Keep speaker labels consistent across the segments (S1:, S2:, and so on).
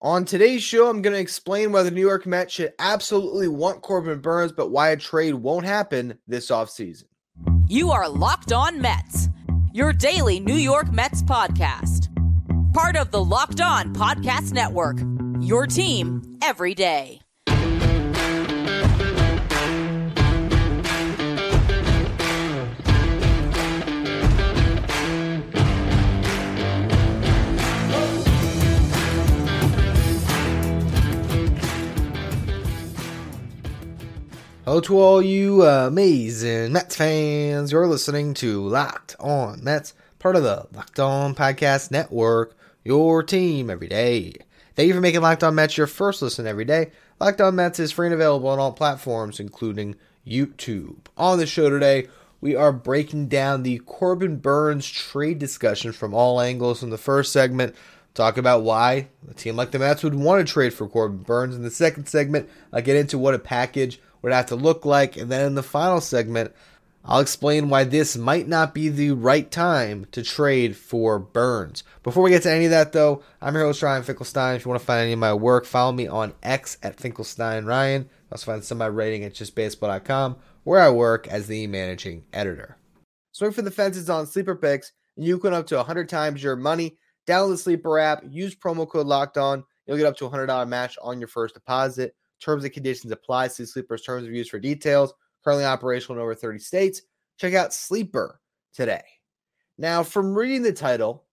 S1: On today's show, I'm going to explain why the New York Mets should absolutely want Corbin Burnes, but why a trade won't happen this offseason.
S2: You are Locked On Mets, your daily New York Mets podcast. Part of the Locked On Podcast Network, your team every day.
S1: Hello to all you amazing Mets fans. You're listening to Locked On Mets, part of the Locked On Podcast Network, your team every day. Thank you for making Locked On Mets your first listen every day. Locked On Mets is free and available on all platforms, including YouTube. On the show today, we are breaking down the Corbin Burnes trade discussion from all angles. In the first segment, talk about why a team like the Mets would want to trade for Corbin Burnes. In the second segment, I get into what a package would have to look like. And then in the final segment, I'll explain why this might not be the right time to trade for Burnes. Before we get to any of that, though, I'm your host, Ryan Finkelstein. If you want to find any of my work, follow me on X at Finkelstein Ryan. Also find some of my writing at justbaseball.com, where I work as the managing editor. Swing for the fences on sleeper picks, and you can up to 100 times your money. Download the sleeper app, use promo code locked on. You'll get up to a $100 match on your first deposit. Terms and conditions apply. See Sleeper's terms of use for details. Currently operational in over 30 states. Check out Sleeper today. Now, from reading the title,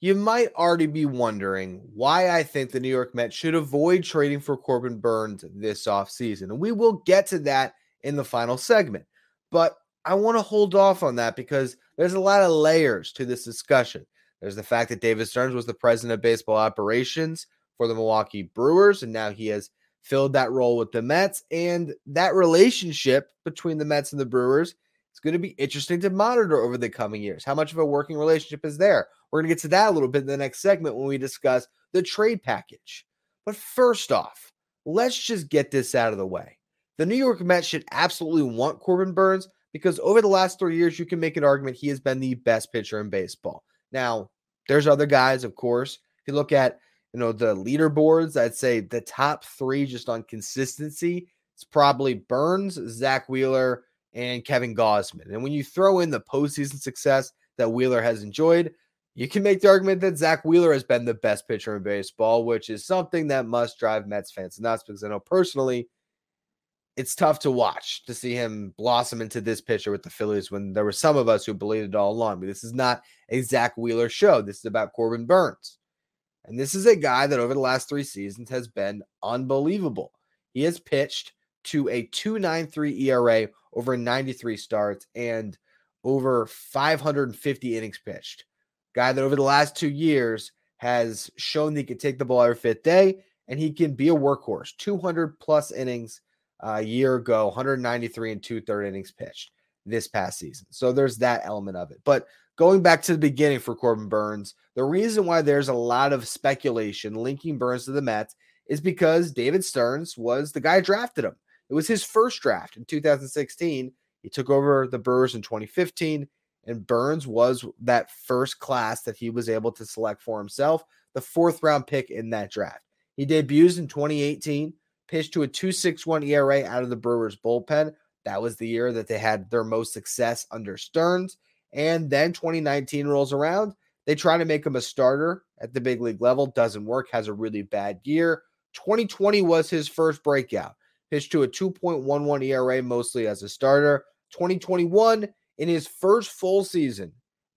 S1: you might already be wondering why I think the New York Mets should avoid trading for Corbin Burnes this offseason. And we will get to that in the final segment. But I want to hold off on that because there's a lot of layers to this discussion. There's the fact that David Stearns was the president of baseball operations for the Milwaukee Brewers, and now he has filled that role with the Mets. And that relationship between the Mets and the Brewers is going to be interesting to monitor over the coming years. How much of a working relationship is there? We're going to get to that a little bit in the next segment when we discuss the trade package. But first off, let's just get this out of the way. The New York Mets should absolutely want Corbin Burnes because over the last three years, you can make an argument he has been the best pitcher in baseball. Now, there's other guys, of course. If you look at you know, the leaderboards, I'd say the top three just on consistency, it's probably Burnes, Zack Wheeler, and Kevin Gausman. And when you throw in the postseason success that Wheeler has enjoyed, you can make the argument that Zack Wheeler has been the best pitcher in baseball, which is something that must drive Mets fans nuts because I know personally it's tough to watch to see him blossom into this pitcher with the Phillies when there were some of us who believed it all along. But this is not a Zack Wheeler show. This is about Corbin Burnes. And this is a guy that over the last three seasons has been unbelievable. He has pitched to a 2.93 ERA over 93 starts and over 550 innings pitched. Guy that over the last two years has shown that he can take the ball every fifth day and he can be a workhorse. 200 plus innings uh, a year ago, 193 and two third innings pitched this past season. So there's that element of it. But going back to the beginning for Corbin Burnes, the reason why there's a lot of speculation linking Burnes to the Mets is because David Stearns was the guy drafted him. It was his first draft in 2016. He took over the Brewers in 2015, and Burnes was that first class that he was able to select for himself, the fourth round pick in that draft. He debuts in 2018, pitched to a 2.61 ERA out of the Brewers bullpen. That was the year that they had their most success under Stearns. And then 2019 rolls around. They try to make him a starter at the big league level. Doesn't work. Has a really bad year. 2020 was his first breakout. Pitched to a 2.11 ERA mostly as a starter. 2021 in his first full season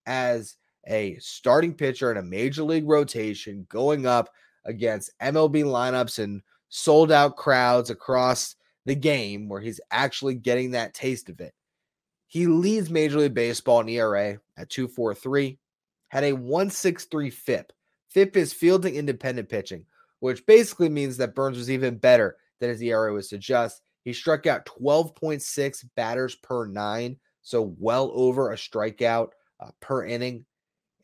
S1: as a starting pitcher in a major league rotation, going up against MLB lineups and sold out crowds across the game where he's actually getting that taste of it. He leads Major League Baseball in ERA at 243, had a 163 FIP. FIP is fielding independent pitching, which basically means that Burnes was even better than his ERA would suggest. He struck out 12.6 batters per nine, so well over a strikeout uh, per inning.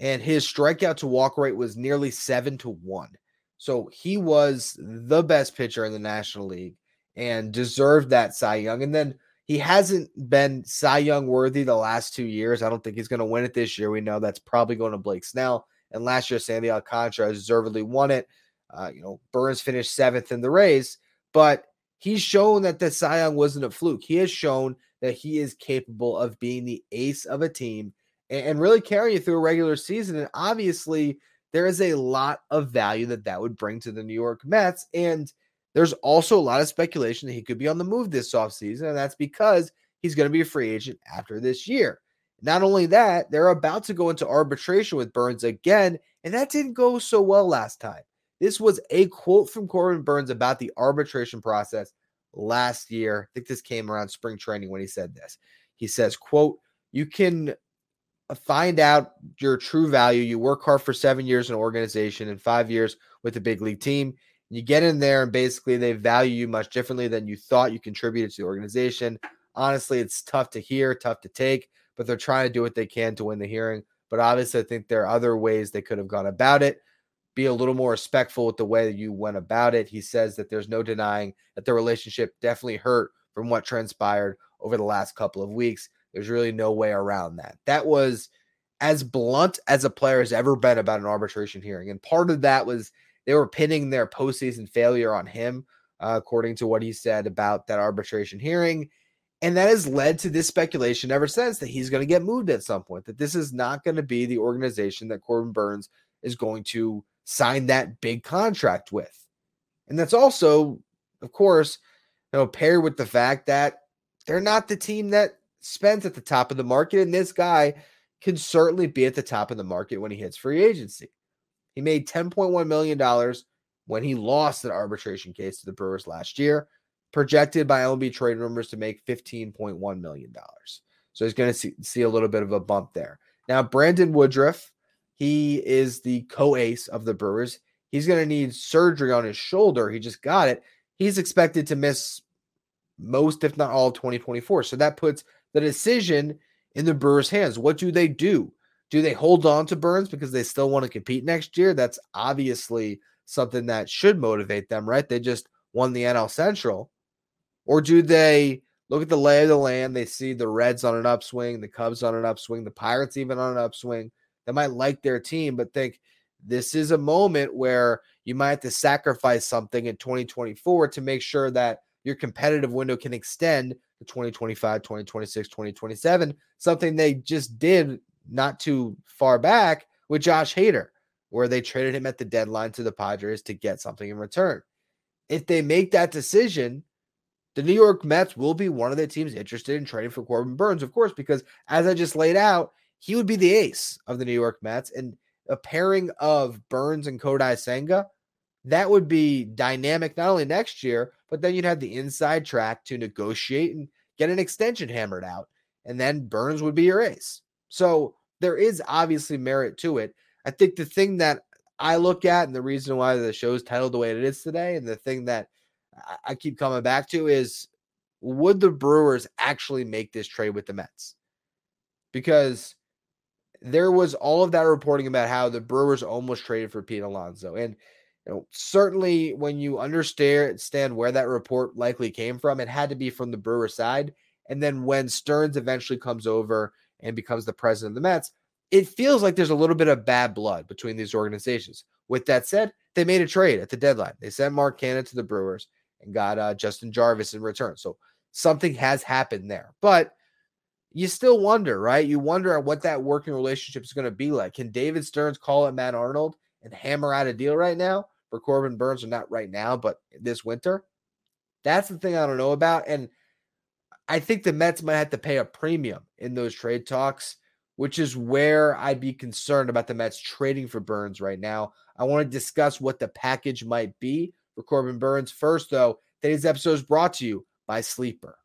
S1: And his strikeout to walk rate was nearly seven to one. So he was the best pitcher in the National League and deserved that Cy Young. And then he hasn't been Cy Young worthy the last two years. I don't think he's going to win it this year. We know that's probably going to Blake Snell. And last year, Sandy Alcantara deservedly won it. Uh, you know, Burnes finished seventh in the race, but he's shown that the Cy Young wasn't a fluke. He has shown that he is capable of being the ace of a team and, and really carrying you through a regular season. And obviously, there is a lot of value that that would bring to the New York Mets. And there's also a lot of speculation that he could be on the move this offseason. And that's because he's going to be a free agent after this year. Not only that, they're about to go into arbitration with Burnes again. And that didn't go so well last time. This was a quote from Corbin Burnes about the arbitration process last year. I think this came around spring training when he said this. He says, quote, you can uh, find out your true value. You work hard for seven years in an organization and five years with a big league team. You get in there and basically they value you much differently than you thought you contributed to the organization. Honestly, it's tough to hear, tough to take, but they're trying to do what they can to win the hearing. But obviously, I think there are other ways they could have gone about it. Be a little more respectful with the way that you went about it. He says that there's no denying that the relationship definitely hurt from what transpired over the last couple of weeks. There's really no way around that. That was as blunt as a player has ever been about an arbitration hearing. And part of that was they were pinning their postseason failure on him, uh, according to what he said about that arbitration hearing. And that has led to this speculation ever since that he's going to get moved at some point, that this is not going to be the organization that Corbin Burnes is going to sign that big contract with. And that's also, of course, you know, paired with the fact that they're not the team that spent at the top of the market. And this guy can certainly be at the top of the market when he hits free agency. He made $10.1 million when he lost that arbitration case to the Brewers last year, projected by MLB trade rumors to make $15.1 million. So he's going to see, see a little bit of a bump there. Now, Brandon Woodruff, he is the co ace of the Brewers. He's going to need surgery on his shoulder. He just got it. He's expected to miss most, if not all, of 2024. So that puts the decision in the Brewers' hands. What do they do? Do they hold on to Burnes because they still want to compete next year? That's obviously something that should motivate them, right? They just won the NL Central. Or do they look at the lay of the land? They see the Reds on an upswing, the Cubs on an upswing, the Pirates even on an upswing. They might like their team, but think this is a moment where you might have to sacrifice something in 2024 to make sure that your competitive window can extend to 2025, 2026, 2027, something they just did not too far back with Josh Hader, where they traded him at the deadline to the Padres to get something in return. If they make that decision, the New York Mets will be one of the teams interested in trading for Corbin Burnes, of course, because as I just laid out, he would be the ace of the New York Mets. And a pairing of Burnes and Kodai Senga, that would be dynamic not only next year, but then you'd have the inside track to negotiate and get an extension hammered out, and then Burnes would be your ace. So there is obviously merit to it. I think the thing that I look at and the reason why the show is titled the way it is today, and the thing that I keep coming back to is would the Brewers actually make this trade with the Mets? Because there was all of that reporting about how the Brewers almost traded for Pete Alonso. And you know, certainly when you understand where that report likely came from, it had to be from the Brewer side. And then when Stearns eventually comes over and becomes the president of the Mets, it feels like there's a little bit of bad blood between these organizations. With that said, they made a trade at the deadline. They sent Mark Canha to the Brewers and got uh, Justin Jarvis in return. So something has happened there. But you still wonder, right? You wonder what that working relationship is going to be like. Can David Stearns call it Matt Arnold and hammer out a deal right now? for Corbin Burnes, or not right now, but this winter. That's the thing I don't know about. And I think the Mets might have to pay a premium in those trade talks, which is where I'd be concerned about the Mets trading for Burnes right now. I want to discuss what the package might be for Corbin Burnes. First, though, today's episode is brought to you by Sleeper.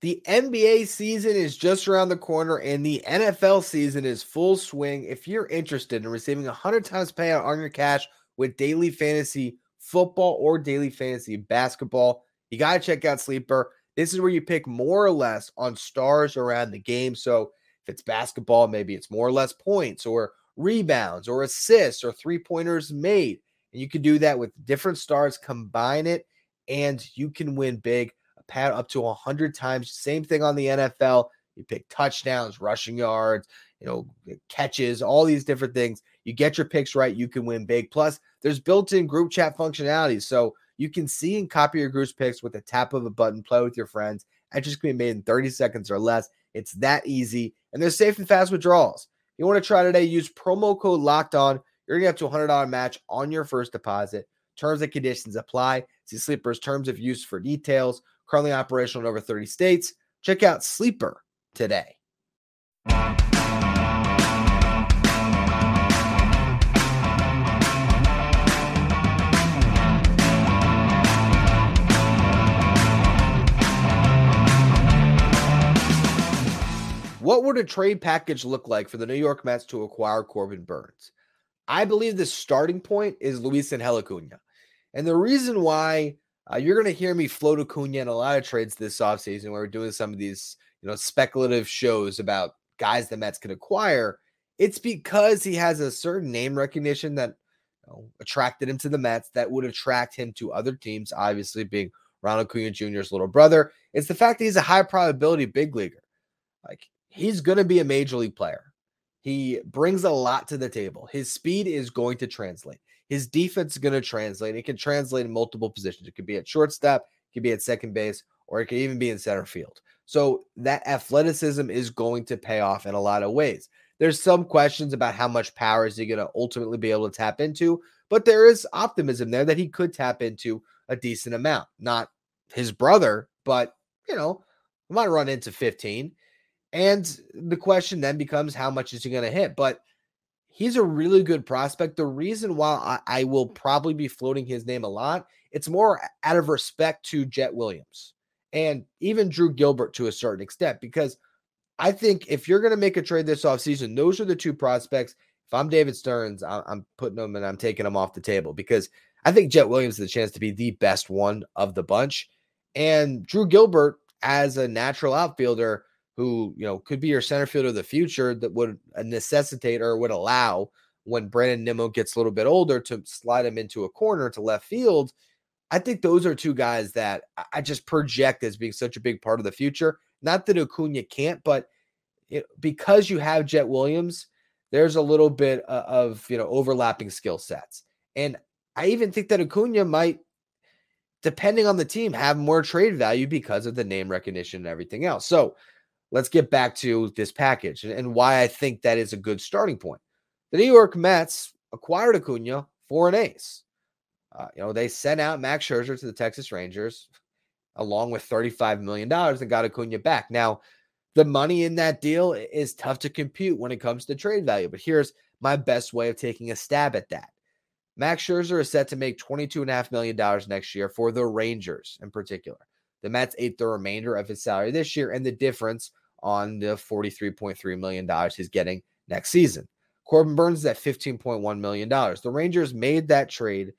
S1: The NBA season is just around the corner and the NFL season is full swing. If you're interested in receiving 100 times payout on your cash with daily fantasy football or daily fantasy basketball, you got to check out Sleeper. This is where you pick more or less on stars around the game. So if it's basketball, maybe it's more or less points or rebounds or assists or three pointers made. And you can do that with different stars, combine it, and you can win big. A pad up to 100 times. Same thing on the NFL. You pick touchdowns, rushing yards, you know, catches, all these different things. You get your picks right, you can win big. Plus, there's built-in group chat functionality. So you can see and copy your group's picks with a tap of a button, play with your friends. Just can be made in 30 seconds or less. It's that easy. And there's safe and fast withdrawals. If you want to try today, use promo code locked on. You're gonna get up to a $100 match on your first deposit. Terms and conditions apply. See Sleeper's terms of use for details. Currently operational in over 30 states. Check out Sleeper today. What would a trade package look like for the New York Mets to acquire Corbin Burnes? I believe the starting point is Luis Angel Acuna. And the reason why uh, you're going to hear me float Acuna in a lot of trades this offseason where we're doing some of these, you know, speculative shows about guys the Mets could acquire. It's because he has a certain name recognition that you know, attracted him to the Mets that would attract him to other teams, obviously being Ronald Acuna Jr.'s little brother. It's the fact that he's a high probability big leaguer. Like he's going to be a major league player. He brings a lot to the table. His speed is going to translate. His defense is going to translate. It can translate in multiple positions. It could be at shortstop, it could be at second base, or it could even be in center field. So that athleticism is going to pay off in a lot of ways. There's some questions about how much power is he going to ultimately be able to tap into, but there is optimism there that he could tap into a decent amount. Not his brother, but you know, he might run into 15. And the question then becomes how much is he going to hit? But he's a really good prospect. The reason why I, I, will probably be floating his name a lot, it's more out of respect to Jett Williams and even Drew Gilbert to a certain extent, because I think if you're going to make a trade this offseason, those are the two prospects. If I'm David Stearns, I'm putting them and I'm taking them off the table because I think Jett Williams has the chance to be the best one of the bunch. And Drew Gilbert, as a natural outfielder, who you know could be your center fielder of the future that would uh, necessitate or would allow when Brandon Nimmo gets a little bit older to slide him into a corner to left field. I think those are two guys that I just project as being such a big part of the future. Not that Acuna can't, but it, because you have Jett Williams, there's a little bit of you know overlapping skill sets, and I even think that Acuna might, depending on the team, have more trade value because of the name recognition and everything else. So let's get back to this package and, why I think that is a good starting point. The New York Mets acquired Acuna for an ace. Uh, you know, they sent out Max Scherzer to the Texas Rangers along with $35 million and got Acuna back. Now, the money in that deal is tough to compute when it comes to trade value, but here's my best way of taking a stab at that. Max Scherzer is set to make $22.5 million next year for the Rangers in particular. The Mets ate the remainder of his salary this year, and the difference on the $43.3 million he's getting next season. Corbin Burns is at $15.1 million. The Rangers made that trade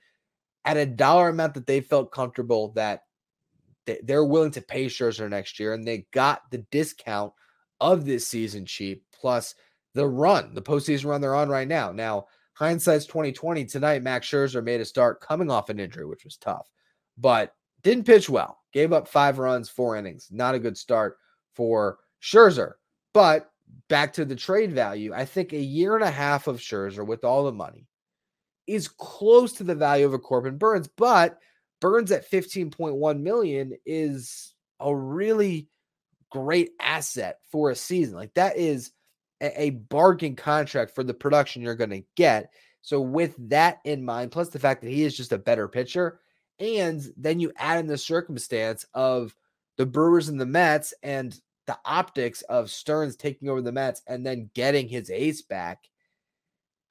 S1: at a dollar amount that they felt comfortable that they're willing to pay Scherzer next year, and they got the discount of this season cheap plus the run, the postseason run they're on right now. Now, hindsight's 2020. Tonight, Max Scherzer made a start coming off an injury, which was tough, but didn't pitch well. Gave up five runs, four innings. Not a good start for Scherzer. But back to the trade value, I think a year and a half of Scherzer with all the money is close to the value of a Corbin Burnes, but Burnes at 15.1 million is a really great asset for a season. Like that is a, bargain contract for the production you're going to get. So with that in mind, plus the fact that he is just a better pitcher, and then you add in the circumstance of the Brewers and the Mets, and the optics of Stearns taking over the Mets and then getting his ace back,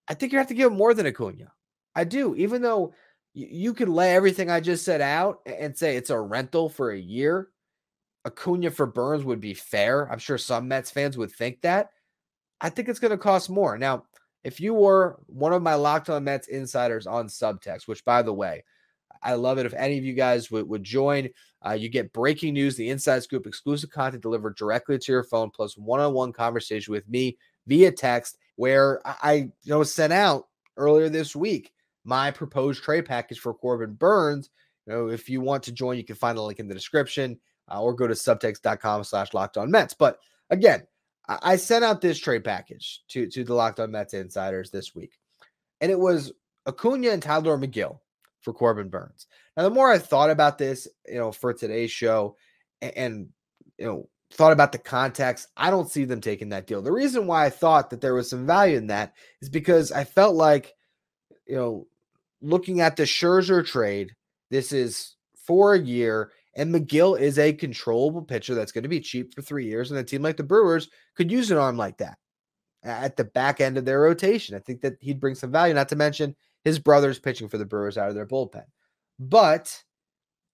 S1: I think you have to give him more than Acuna. I do, even though you could lay everything I just said out and say it's a rental for a year. Acuna for Burnes would be fair. I'm sure some Mets fans would think that. I think it's going to cost more. Now, if you were one of my Locked On Mets insiders on Subtext, which by the way, I love it if any of you guys would, would join. Uh, you get breaking news, the inside scoop, exclusive content delivered directly to your phone, plus one-on-one conversation with me via text, where I you know sent out earlier this week my proposed trade package for Corbin Burnes. You know, if you want to join, you can find the link in the description uh, or go to subtext.com slash locked on Mets. But again, I, I sent out this trade package to, to the locked on Mets insiders this week. And it was Acuna and Tylor Megill for Corbin Burnes. Now, the more I thought about this, you know, for today's show and, and you know, thought about the context, I don't see them taking that deal. The reason why I thought that there was some value in that is because I felt like, you know, looking at the Scherzer trade, this is for a year, and Megill is a controllable pitcher that's going to be cheap for three years, and a team like the Brewers could use an arm like that at the back end of their rotation. I think that he'd bring some value, not to mention his brother's pitching for the Brewers out of their bullpen. But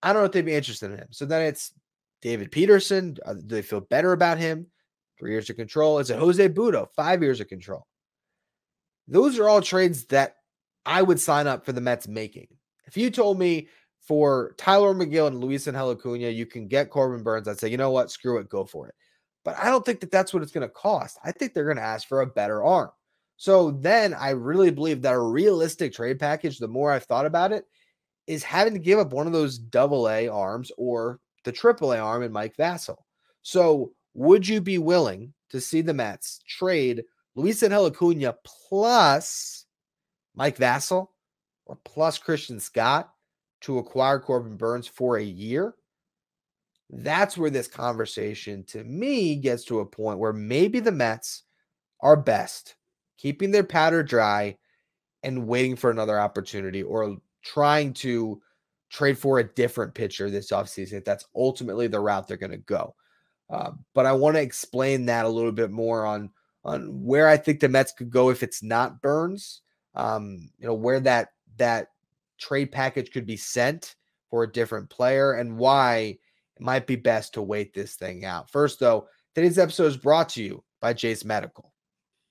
S1: I don't know if they'd be interested in him. So then it's David Peterson. Uh, do they feel better about him? Three years of control. Is it Jose Butto? Five years of control. Those are all trades that I would sign up for the Mets making. If you told me for Tylor Megill and Luis Angel Acuna, you can get Corbin Burnes, I'd say, you know what? Screw it. Go for it. But I don't think that that's what it's going to cost. I think they're going to ask for a better arm. So then I really believe that a realistic trade package, the more I've thought about it, is having to give up one of those double A arms or the triple A arm in Mike Vasil. So would you be willing to see the Mets trade Luis Angel Acuna plus Mike Vasil or plus Christian Scott to acquire Corbin Burnes for a year? That's where this conversation to me gets to a point where maybe the Mets are best keeping their powder dry and waiting for another opportunity or trying to trade for a different pitcher this offseason if that's ultimately the route they're going to go. Uh, but I want to explain that a little bit more on on where I think the Mets could go if it's not Burnes. Um, you know where that that trade package could be sent for a different player and why it might be best to wait this thing out. First, though, today's episode is brought to you by Jase Medical.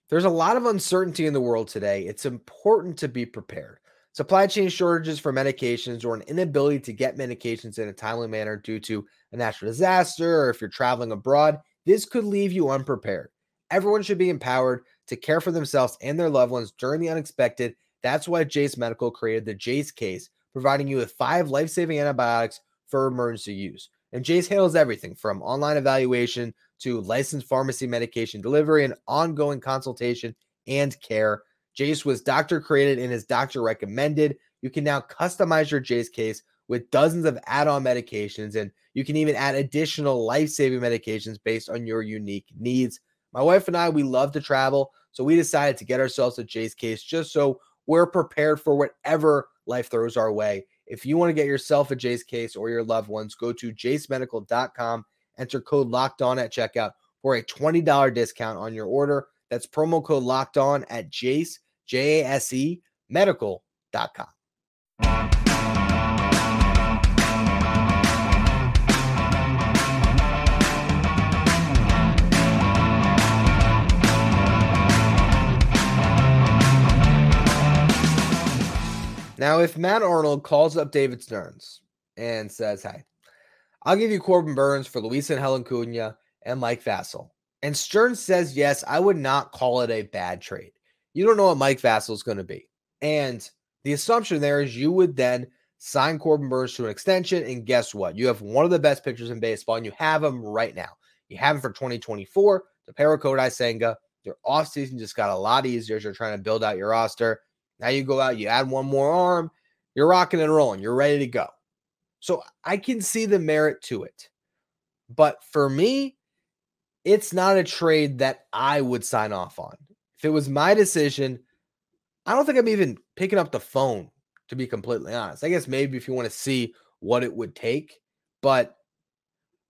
S1: There's a lot of uncertainty in the world today. It's important to be prepared. Supply chain shortages for medications or an inability to get medications in a timely manner due to a natural disaster or if you're traveling abroad, this could leave you unprepared. Everyone should be empowered to care for themselves and their loved ones during the unexpected. That's why Jase Medical created the Jase case, providing you with five life saving antibiotics for emergency use. And Jase handles everything from online evaluation to licensed pharmacy medication delivery and ongoing consultation and care. Jase was doctor created and is doctor recommended. You can now customize your Jase case with dozens of add on medications, and you can even add additional life saving medications based on your unique needs. My wife and I, we love to travel, so we decided to get ourselves a Jase case just so we're prepared for whatever life throws our way. If you want to get yourself a Jase case or your loved ones, go to jasemedical.com, enter code locked on at checkout for a $20 discount on your order. That's promo code locked on at Jase, J A S E, medical.com. Now, if Matt Arnold calls up David Stearns and says, Hey, I'll give you Corbin Burnes for Luis Angel Acuna and Mike Vasil, and Stearns says yes, I would not call it a bad trade. You don't know what Mike Vasil is going to be. And the assumption there is you would then sign Corbin Burnes to an extension. And guess what? You have one of the best pitchers in baseball, and you have him right now. You have him for 2024 The pair with Kodai Senga. Your offseason just got a lot easier as you're trying to build out your roster. Now you go out, you add one more arm, you're rocking and rolling, you're ready to go. So I can see the merit to it. But for me, it's not a trade that I would sign off on. If it was my decision, I don't think I'm even picking up the phone, to be completely honest. I guess maybe if you want to see what it would take, but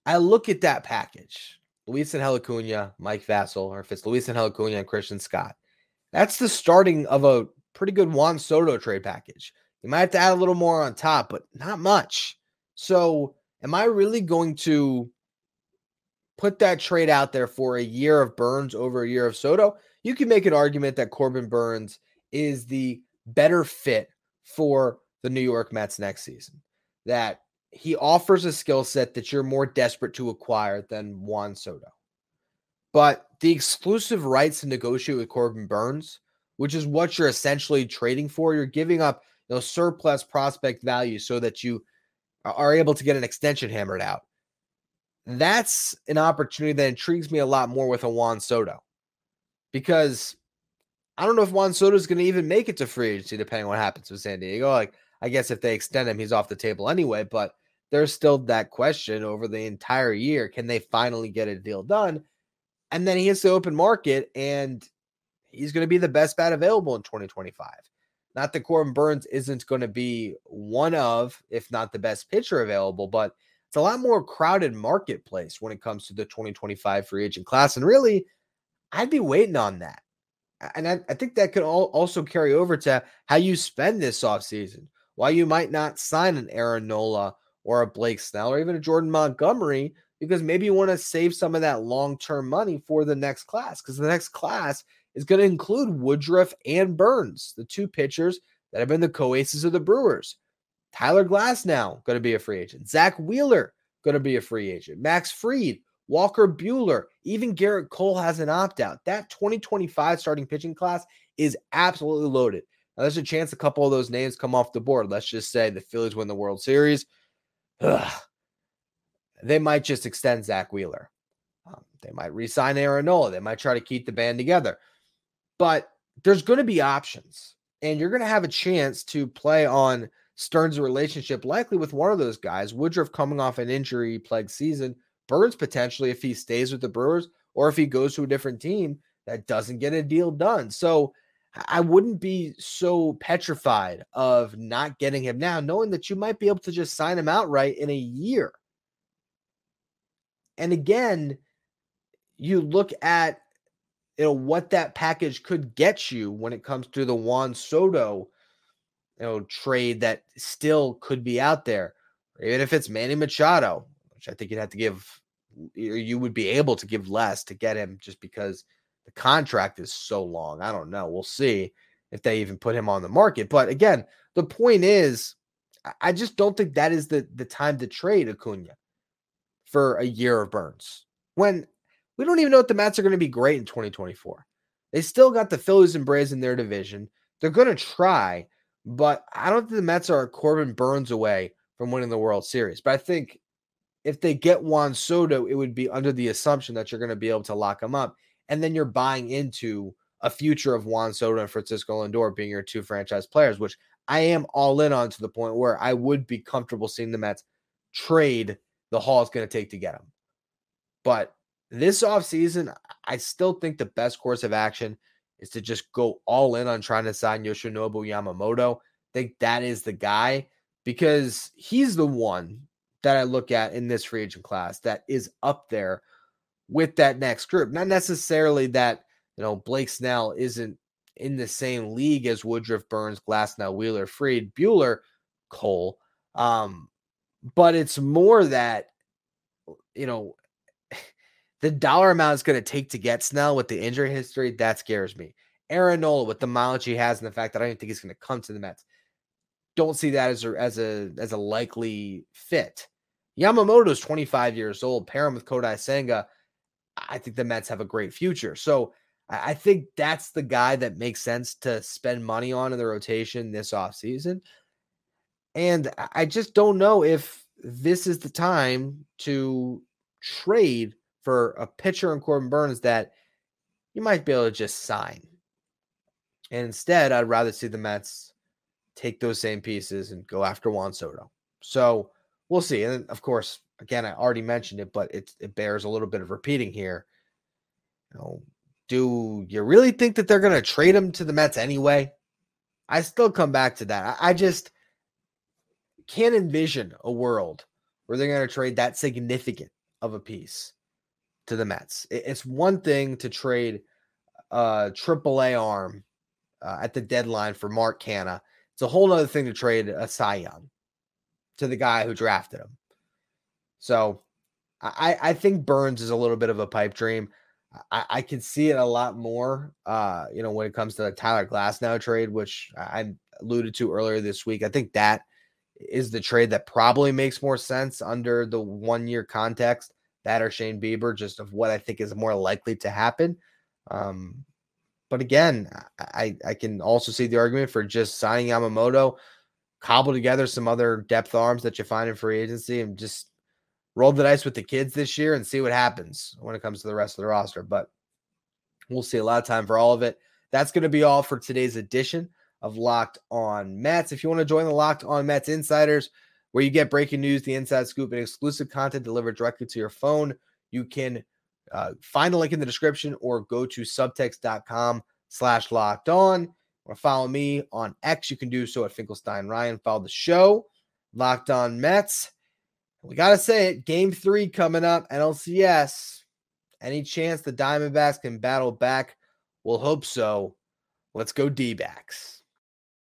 S1: I look at that package. Luis Angel Acuna, Mike Vasil, or if it's Luis Angel Acuna and Christian Scott. That's the starting of a pretty good Juan Soto trade package. You might have to add a little more on top, but not much. So, am I really going to put that trade out there for a year of Burnes over a year of Soto? You can make an argument that Corbin Burnes is the better fit for the New York Mets next season. That he offers a skill set that you're more desperate to acquire than Juan Soto. But the exclusive rights to negotiate with Corbin Burnes, which is what you're essentially trading for. You're giving up you know, surplus prospect value so that you are able to get an extension hammered out. That's an opportunity that intrigues me a lot more with a Juan Soto because I don't know if Juan Soto is going to even make it to free agency, depending on what happens with San Diego. Like, I guess if they extend him, he's off the table anyway. But there's still that question over the entire year: Can they finally get a deal done? And then he hits the open market, and he's going to be the best bat available in 2025. Not that Corbin Burnes isn't going to be one of, if not the best pitcher available, but it's a lot more crowded marketplace when it comes to the 2025 free agent class. And really, I'd be waiting on that. And I, I think that could all also carry over to how you spend this offseason. Why you might not sign an Aaron Nola or a Blake Snell or even a Jordan Montgomery, because maybe you want to save some of that long term money for the next class. Because the next class is going to include Woodruff and Burnes, the two pitchers that have been the co-aces of the Brewers. Tyler Glasnow going to be a free agent. Zack Wheeler going to be a free agent. Max Fried, Walker Buehler, even Gerrit Cole has an opt-out. That 2025 starting pitching class is absolutely loaded. Now, there's a chance a couple of those names come off the board. Let's just say the Phillies win the World Series. Ugh. They might just extend Zack Wheeler. Um, they might re-sign Aaron Nola. They might try to keep the band together but there's going to be options, and you're going to have a chance to play on Stearns' relationship, likely with one of those guys. Woodruff coming off an injury plagued season, Burnes potentially if he stays with the Brewers, or if he goes to a different team that doesn't get a deal done. So I wouldn't be so petrified of not getting him now, knowing that you might be able to just sign him outright in a year. And again, you look at you know what that package could get you when it comes to the Juan Soto you know trade that still could be out there. Even if it's Manny Machado which I think you'd have to give you would be able to give less to get him just because the contract is so long. I don't know. We'll see if they even put him on the market. But again the point is I just don't think that is the the time to trade Acuna for a year of Burnes. when we don't even know if the Mets are going to be great in 2024. They still got the Phillies and Braves in their division. They're going to try, but I don't think the Mets are Corbin Burnes away from winning the World Series. But I think if they get Juan Soto, it would be under the assumption that you're going to be able to lock him up. And then you're buying into a future of Juan Soto and Francisco Lindor being your two franchise players, which I am all in on to the point where I would be comfortable seeing the Mets trade the haul it's going to take to get him. But this offseason, I still think the best course of action is to just go all in on trying to sign Yoshinobu Yamamoto. I think that is the guy because he's the one that I look at in this free agent class that is up there with that next group. Not necessarily that, you know, Blake Snell isn't in the same league as Woodruff, Burnes, Glasnow, Wheeler, Fried, Buehler, Cole. Um, but it's more that, you know, the dollar amount it's going to take to get Snell with the injury history, that scares me. Aaron Nola with the mileage he has and the fact that I don't think he's going to come to the Mets. Don't see that as a as a as a likely fit. Yamamoto is 25 years old. Pair him with Kodai Senga. I think the Mets have a great future. So I think that's the guy that makes sense to spend money on in the rotation this offseason. And I just don't know if this is the time to trade for a pitcher in Corbin Burnes that you might be able to just sign. And instead, I'd rather see the Mets take those same pieces and go after Juan Soto. So we'll see. And of course, again, I already mentioned it, but it, it bears a little bit of repeating here. You know, do you really think that they're going to trade him to the Mets anyway? I still come back to that. I, I just can't envision a world where they're going to trade that significant of a piece to the Mets. It's one thing to trade a AAA arm uh, at the deadline for Mark Canha. It's a whole other thing to trade a Cy Young to the guy who drafted him. So I, I think Burnes is a little bit of a pipe dream. I, I can see it a lot more, uh, you know, when it comes to the Tyler Glasnow trade, which I alluded to earlier this week. I think that is the trade that probably makes more sense under the one year context that or Shane Bieber, just of what I think is more likely to happen. Um, but again, I, I can also see the argument for just signing Yamamoto, cobble together some other depth arms that you find in free agency, and just roll the dice with the kids this year and see what happens when it comes to the rest of the roster. But we'll see a lot of time for all of it. that's going to be all for today's edition of Locked On Mets. If you want to join the Locked On Mets Insiders, where you get breaking news, the inside scoop, and exclusive content delivered directly to your phone, you can uh, find the link in the description or go to subtext.com slash locked on or follow me on X. You can do so at Finkelstein Ryan. Follow the show, Locked On Mets. We got to say it game three coming up, NLCS. Any chance the Diamondbacks can battle back? We'll hope so. Let's go D backs.